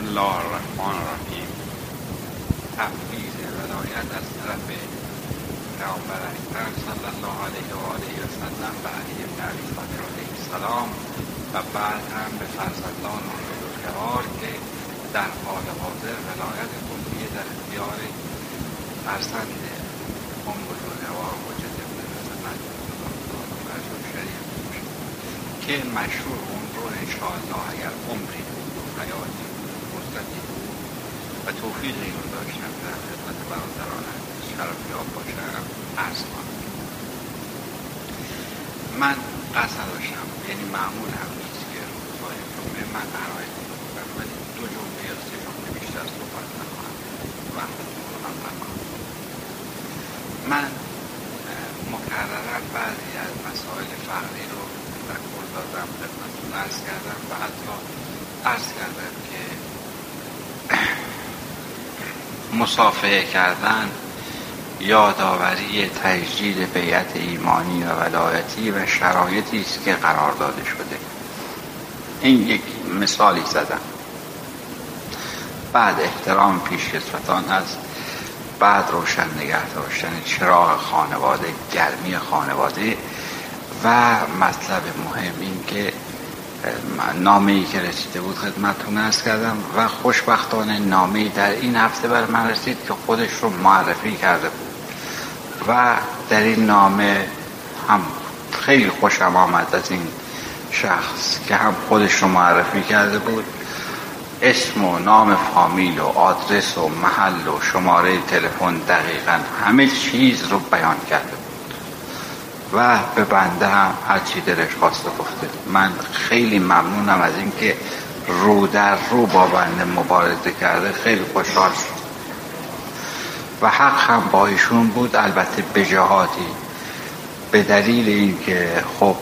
الله الرحمن الرحیم تفویض ولایت از طرف پیامبر اکرم صلی الله علیه و آله و سلم به علی بن ابی طالب علیه السلام و بعد هم به فرزندان بزرگوار که در حال حاضر ولایت کلیه در اختیار فرزند ام بزرگوار حجت ابن مسلمت شریف که مشهور اون رو انشاءالله اگر عمری حیاتی مستقیم و توفیق این رو داشتم در خدمت برادران شرفیاب باشم عرض کنم من قصد داشتم یعنی معمول هم نیست که روزهای جمعه من عرایت کنم ولی دو جمعه یا سه جمعه بیشتر صحبت وقتتون رو هم نخواهم من. مکررا بعضی از مسائل فقری رو کل دادم خدمتتون عرض کردم و حتی عرض کردم که مسافه کردن یادآوری تجدید بیعت ایمانی و ولایتی و شرایطی است که قرار داده شده. این یک مثالی زدم. بعد احترام پیشکسوتان هست بعد روشن نگه داشتن چراغ خانواده گرمی خانواده و مطلب مهم این که نامه ای که رسیده بود خدمتتون ارز کردم و خوشبختانه نامه در این هفته بر من رسید که خودش رو معرفی کرده بود. و در این نامه هم خیلی خوشم آمد از این شخص که هم خودش رو معرفی کرده بود. اسم و نام فامیل و آدرس و محل و شماره تلفن دقیقا همه چیز رو بیان کرده و به بنده هم هرچی دلش خواسته گفته. من خیلی ممنونم از اینکه رو در رو با بنده مبارزه کرده. خیلی خوشحال شد. و حق هم با ایشون بود. البته به جهاتی به دلیل اینکه خب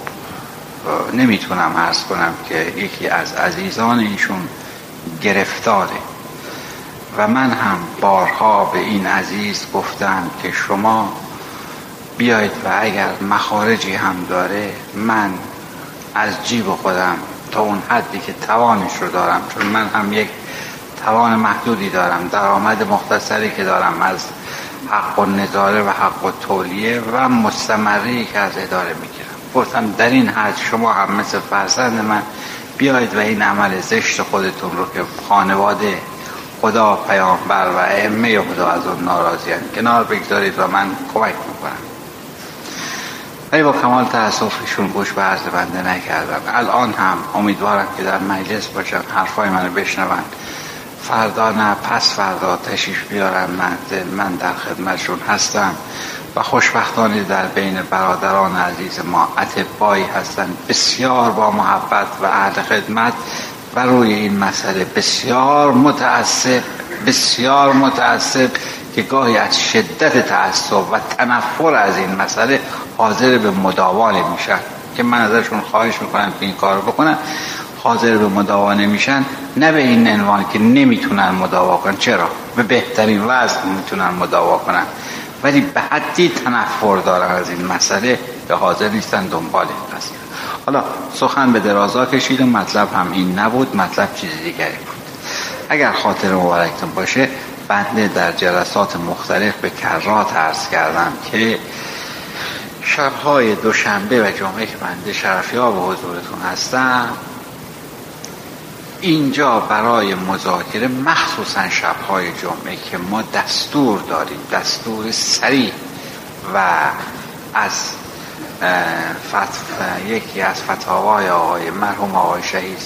نمی‌تونم عرض کنم که یکی از عزیزان ایشون گرفتاره. و من هم بارها به این عزیز گفتم که شما بیایید و اگر مخارجی هم داره من از جیب خودم تا اون حدی که توانش رو دارم چون من هم یک توان محدودی دارم درآمد مختصری که دارم از حق و نظاره و حق و تولیه و مستمری که از اداره می‌گیرم. گفتم در این حد شما هم مثل فرزند من بیایید و این عمل زشت خودتون رو که خانواده خدا پیامبر و ائمه خدا از اون ناراضی کنار بگذارید و من کمک می‌کنم. ولی با کمال تاسفشون گوش به عرض بنده نکردن الان هم امیدوارم که در مجلس باشن حرفای منو بشنون. فردا نه پس فردا تشریف بیارن منزل من در خدمتشون هستم. و خوشبختانه در بین برادران عزیز ما اتبایی هستند بسیار با محبت و اهل خدمت و روی این مسئله بسیار متعصب بسیار متعصب که گاهی از شدت تعصب و تنفر از این مسئله حاضر به مداوانه میشن که من ازشون خواهش می‌کنم که این کار بکنن. حاضر به مداوانه میشن نه به این عنوان که نمی‌تونن مداوا کنن. چرا؟ به بهترین وضع می‌تونن مداوا کنن. ولی به حدی تنفر دارن از این مسئله به حاضر نیستن دنبال این قضیه حالا سخن به درازا کشید و مطلب هم این نبود مطلب چیز دیگری بود. اگر خاطر مبارکتون باشه بنده در جلسات مختلف به کرات عرض کردم که شبهای دوشنبه و جمعه که بنده شرفیاب حضورتون هستم اینجا برای مذاکره مخصوصا شبهای جمعه که ما دستور داریم دستور سریع و از فتف... یکی از فتاوای آقای مرحوم آقای شهید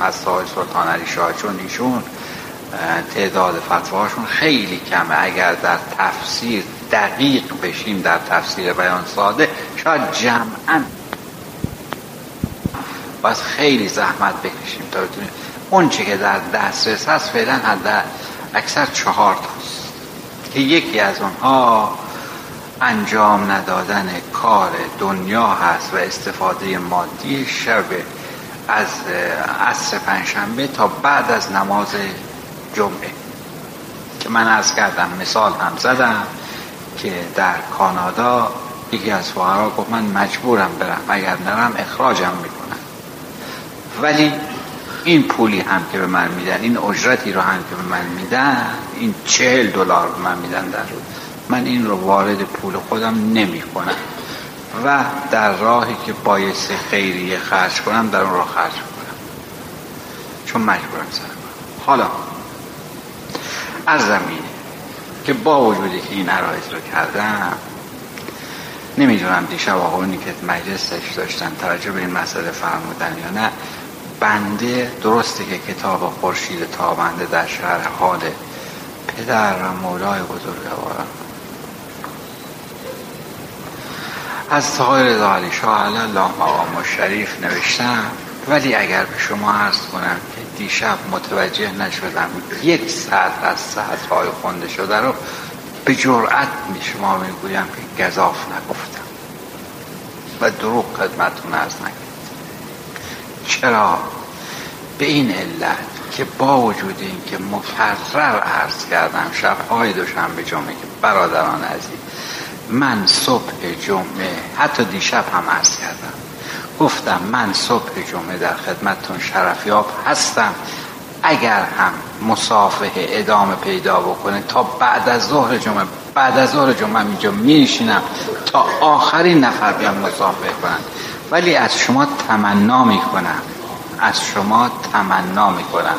مسای سلطان علی شاه چون ایشون تعداد فتواشون خیلی کمه. اگر در تفسیر دقیق بشیم در تفسیر بیان ساده شاید جمعا. باید خیلی زحمت بکشیم تا بتونیم. اون چی که در دسترس هست فعلا حد اکثر چهار تاست. که یکی از اونها انجام ندادن کار دنیا هست و استفاده مادی شب از عصر پنجشنبه تا بعد از نماز جمعه که من از کردم مثال هم زدم که در کانادا یکی از فقرا گفت من مجبورم برم اگر نرم اخراجم می‌کنن. ولی این پولی هم که به من میدن این اجرتی رو هم که به من میدن این چهل دلار به من میدن در روز. من این رو وارد پول خودم نمی کنم و در راهی که باعث خیریه خرج کنم در اون راه خرج کنم چون مجبورم سر حالا از زمینه که با وجودی که این عرایز رو کردم نمی‌دونم دیشب آقایونی که مجلس داشتن توجه به این مسئله فرمودن یا نه بنده درسته که کتاب خورشید تابنده در شهر حال پدر و مولای بزرگوارم از تایر دالی شاه الله مقام شریف نوشتم ولی اگر به شما عرض کنم دیشب متوجه نشدم یک ساعت از ساعت های خونده شده رو به جرأت می شما می‌گویم که گذاف نگفتم و دروغ خدمتون ارز نکرد چرا؟ به این علت که با وجود این که مکرر عرض کردم شبهای دوشنبه جمعه که برادران عزیز من صبح جمعه حتی دیشب هم عرض کردم. گفتم من صبح جمعه در خدمتتون شرفیاب هستم. اگر هم مسافه ادامه پیدا بکنه تا بعد از ظهر جمعه بعد از ظهر جمعه اینجا میشینم تا آخرین نفر بیان مسافه کنن ولی از شما تمنا می‌کنم. از شما تمنا می‌کنم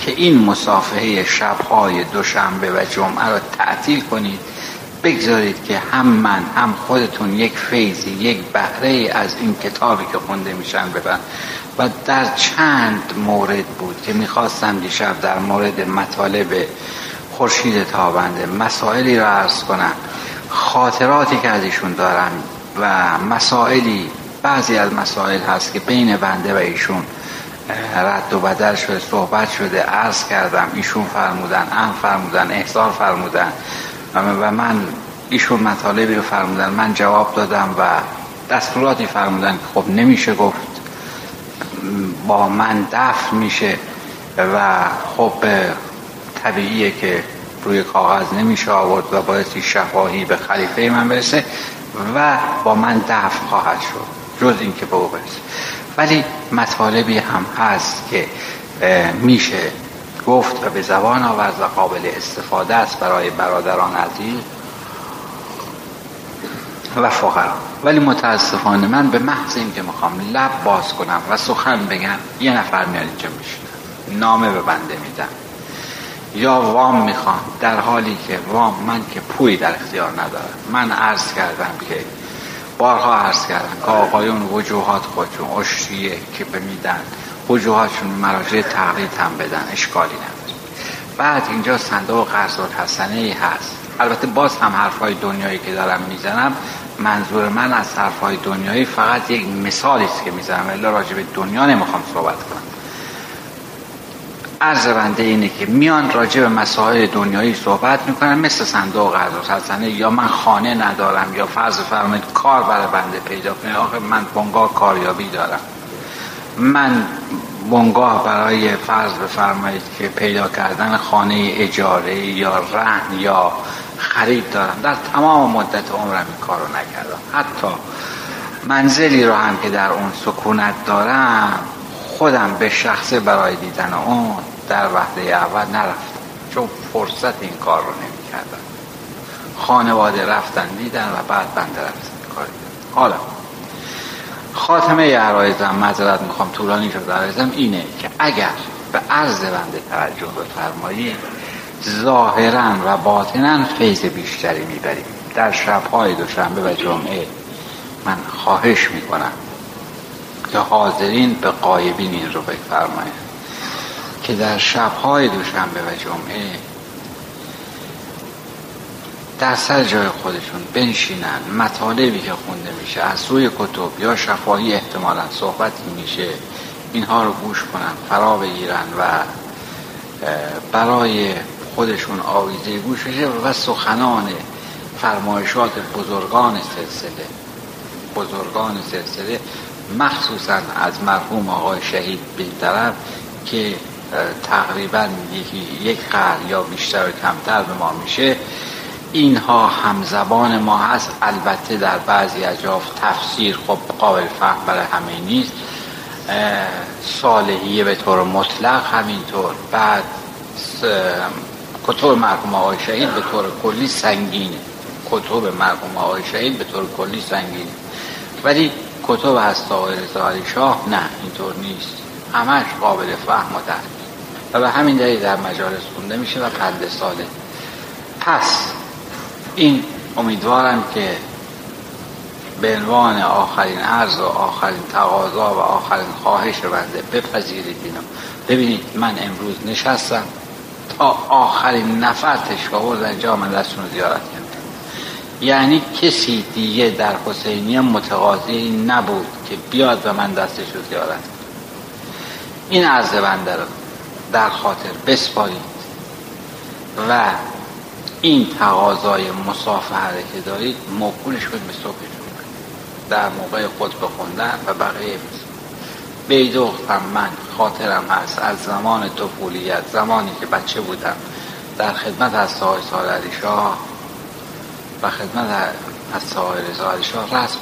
که این مسافه شبهای دوشنبه و جمعه را تعطیل کنید. بگذارید که هم من هم خودتون یک فیضی یک بهره از این کتابی که خونده میشن ببن و در چند مورد بود که می‌خواستم دیشب در مورد مطالب خورشید تابنده مسائلی را عرض کنم. خاطراتی که از ایشون دارم و مسائلی بعضی از مسائل هست که بین بنده و ایشون رد و بدل شده صحبت شده عرض کردم. ایشون فرمودن ام فرمودن احضار فرمودن. و من ایشون مطالبی رو فرمودن. من جواب دادم و دستوراتی فرمودن که خب نمیشه گفت با من دفن میشه و خب طبیعیه که روی کاغذ نمیشه آورد و بایستی شفاهی به خلیفه من برسه و با من دفن خواهد شد. جز این که به او برسه. ولی مطالبی هم هست که میشه گفت و به زبان آورد و قابل استفاده است برای برادران عزیز و فقرا. ولی متاسفانه من به محض این که می‌خوام لب باز کنم و سخن بگم یه نفر میاد اینجا میشینم نامه به بنده میدم. یا وام می‌خوام در حالی که وام من که پوی در اختیار ندارم. من عرض کردم که بارها عرض کردم که آقایون وجوهات خودشون اشتیه که بمیدن. وجوهاتشون مراجع تقلید هم بدن اشکالی نداره. بعد اینجا صندوق قرض حسنه ای هست. البته باز هم حرفای دنیایی که دارم می‌زنم منظور من از حرفای دنیایی فقط یک مثالی است که می‌زنم الا راجع به دنیا نمی‌خوام صحبت کنم. عرض بنده اینه که میان راجع به مسائل دنیایی صحبت می‌کنن مثل صندوق قرض حسنه یا من خانه ندارم یا فرض فرمایید کار برای بنده پیدا کنه آخه من بنگاه کاریابی دارم. من بنگاه برای فرض بفرمایید که پیدا کردن خانه اجاره یا رهن یا خرید دارم. در تمام مدت عمرم این کار رو نکردم. حتی منزلی رو هم که در اون سکونت دارم خودم به شخصه برای دیدن اون در وحده اول نرفتم. چون فرصت این کار رو نمی کردم خانواده رفتن دیدن و بعد بنده رفتن. کاری حالا خاتمه عرایزم مذارت می‌خوام طولانی شد عرایزم اینه که اگر به عرض بنده توجه بفرمایید ظاهرا و باطنا فیض بیشتری می‌بریم. در شبهای دوشنبه و جمعه من خواهش می‌کنم که حاضرین به قایبین این رو بفرمایید که در شبهای دوشنبه و جمعه در سر جای خودشون بنشینن مطالبی که خونده میشه از روی کتب یا شفاهی احتمالا صحبتی میشه اینها رو گوش کنن فرا بگیرن و برای خودشون آویزه گوش بشه و سخنان فرمایشات بزرگان سلسله بزرگان سلسله مخصوصا از مرحوم آقای شهید طرف که تقریبا یک قرن یا بیشتر و کمتر به ما میشه. اینها همزبان ما هست. البته در بعضی اجاف تفسیر خب قابل فهم برای همه نیست. صالحیه به طور مطلق همینطور. بعد کتب مرحوم آقای شهید به طور کلی سنگینه. کتب مرحوم آقای شهید به طور کلی سنگینه. ولی کتب هست آقای رضا شاه؟ نه اینطور نیست. همش قابل فهم و درک و به همین دلیل در مجالس خونده میشه و پنده ساله پس این امیدوارم که به عنوان آخرین عرض و آخرین تقاضا و آخرین خواهش بنده بپذیرید اینو. ببینید من امروز نشستم تا آخرین نفر تشکاور در جا من دستون رو زیارت کردم. یعنی کسی دیگه در حسینی متقاضی نبود که بیاد و من دستش رو زیارت این عرض بنده رو در خاطر بسپارید و این تقاضای مسافره که دارید موکولش کنید به صبح در موقع خود بخوندن و بقیه بیدوختم من خاطرم هست. از زمان طفولیت زمانی که بچه بودم در خدمت از سای سال شاه و خدمت از سای رضا علی شاه رسم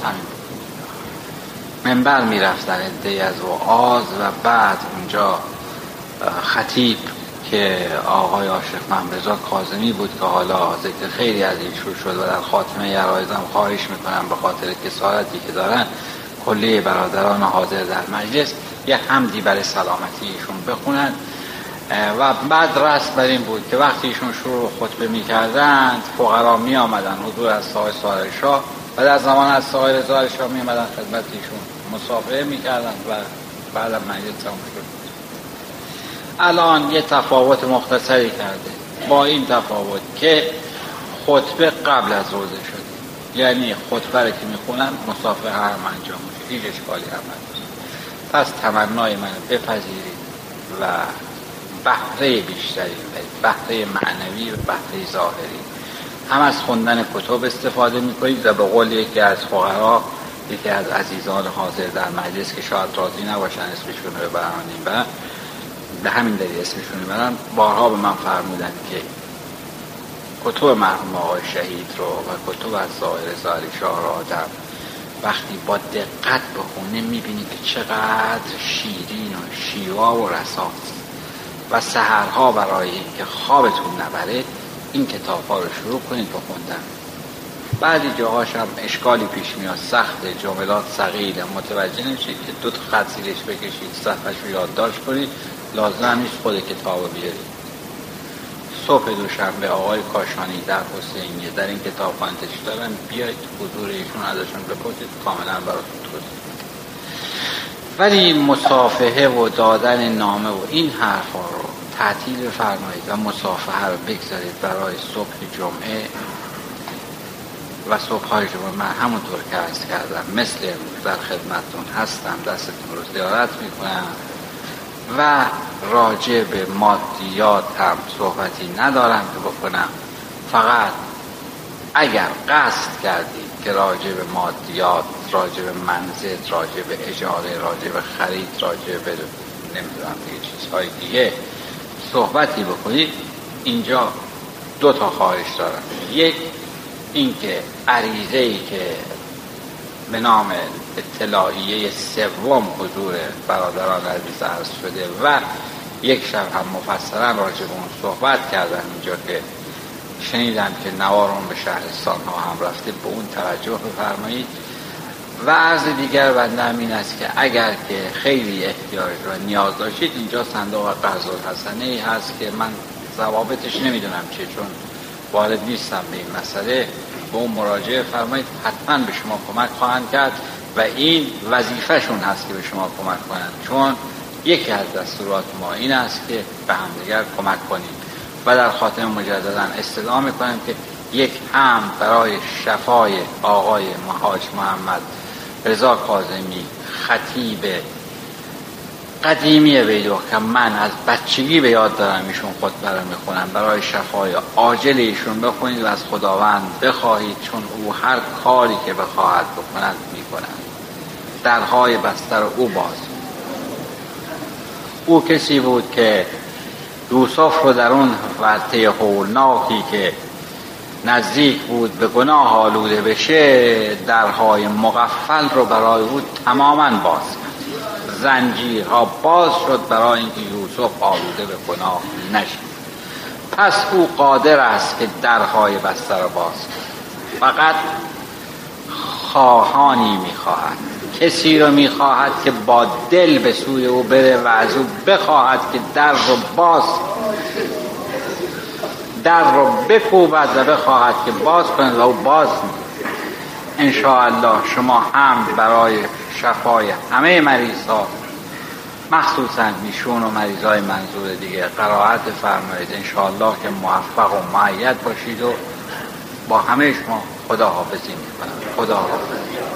منبر می رفتن از وعاز و بعد اونجا خطیب که آقای عاشق ممرزا کازمی بود که حالا ذکر خیلی از ایشون شد و در خاتمه یرایزم خواهش می‌کنم به خاطر کسارتی که دارن کلی برادران حاضر در مجلس یه حمدی برای سلامتی ایشون بخونن. و بعد رست بر این بود که وقتی ایشون شروع خطبه می‌کردند فقرا می آمدن حضور از سای سال شاه و در زمان از سای رضا شاه می آمدن خدمت ایشون. مسافره می‌کردن و بعد مجلس تموم شد. الان یه تفاوت مختصری کرده. با این تفاوت که خطبه قبل از روزه شده. یعنی خطبه رو که می‌خونن مسافه هم انجام میشه. هیچ اشکالی هم پس تمنای من بپذیرید و بهره بیشتری بهره معنوی و بهره ظاهری. هم از خوندن کتب استفاده می‌کنید و به قول یکی از فقرا یکی از عزیزان حاضر در مجلس که شاید راضی نباشن اسمشون رو برانیم و به همین دلیل اسمشون می‌برن بارها به من فرمودن که کتب مرحوم آقای شهید رو و کتب از ظاهر زاری شاه آدم وقتی با دقت بخونه می‌بینی که چقدر شیرین و شیوا و رساست. و سهرها برای اینکه خوابتون نبره این کتاب رو شروع کنید بخوندن بعدی جاهاش هم اشکالی پیش میاد سخت جملات سقیل متوجه نمیشید که دو خط زیرش بکشید صفحش رو یادداشت کنید. لازم نیست خود کتاب بیارید صبح دوشنبه آقای کاشانی در حسینیه در این کتاب خانتش دارن. بیاید حضور ایشون ازشون بپرسید. کاملا براتون توضیح ولی مسافه و دادن نامه و این حرفا رو تعطیل فرمایید و مسافه رو بگذارید برای صبح جمعه و صبح های جمعه. من همونطور که ارز کردم مثل در خدمتون هستم دستتون رو زیارت می‌کنم. و راجع به مادیات هم صحبتی ندارم که بکنم. فقط اگر قصد کردید که راجع به مادیات راجع به منزل راجع به اجاره راجع به خرید راجع به نمی‌دونم دیگه چیزهای دیگه صحبتی بکنید اینجا دو تا خواهش دارم. یک اینکه عریضه ای که به نام اطلاعیه سوم حضور برادران عزیز عرض شده و یک شب هم مفصلا راجع به اون صحبت کردن اینجا که شنیدم که نوارون به شهرستان ها هم رفته. به اون توجه بفرمایید. و عرض دیگر بنده این است که اگر که خیلی احتیاج و نیاز داشتید اینجا صندوق قرض الحسنه ای هست که من ضوابطش نمی‌دونم چه چون وارد نیستم به این مسئله. به اون مراجعه فرمایید حتما به شما کمک خواهند کرد و این وظیفهشون هست که به شما کمک کنند. چون یکی از دستورات ما این است که به همدیگر کمک کنیم و در خاتم مجددا استدعا می‌کنیم که یک هم برای شفای آقای محاج محمد رضا کاظمی خطیب قدیمی که من از بچگی به یاد دارم ایشون خود برای می‌خونم. برای شفای عاجل ایشون بخونید و از خداوند بخواهید چون او هر کاری که بخواهد بکند می‌کند. درهای بستر او باز. او کسی بود که یوسف رو در اون ورطه هولناکی که نزدیک بود به گناه آلوده بشه درهای مقفل رو برای او تماما باز کرد. زنجیرها باز شد برای اینکه یوسف آلوده به گناه نشد پس او قادر است که درهای بسته را باز فقط خواهانی می‌خواهد. کسی رو می‌خواهد که با دل به سوی او بره و از او بخواهد که در رو باز در رو بکوبد و بخواهد که باز کند و او باز الله شما هم برای شفای همه مریض ها مخصوصا میشون و مریض های منظور دیگه قرائت فرمایید. انشاءالله که موفق و معید باشید و با همه شما خدا حافظی می‌کنم. خدا حافظ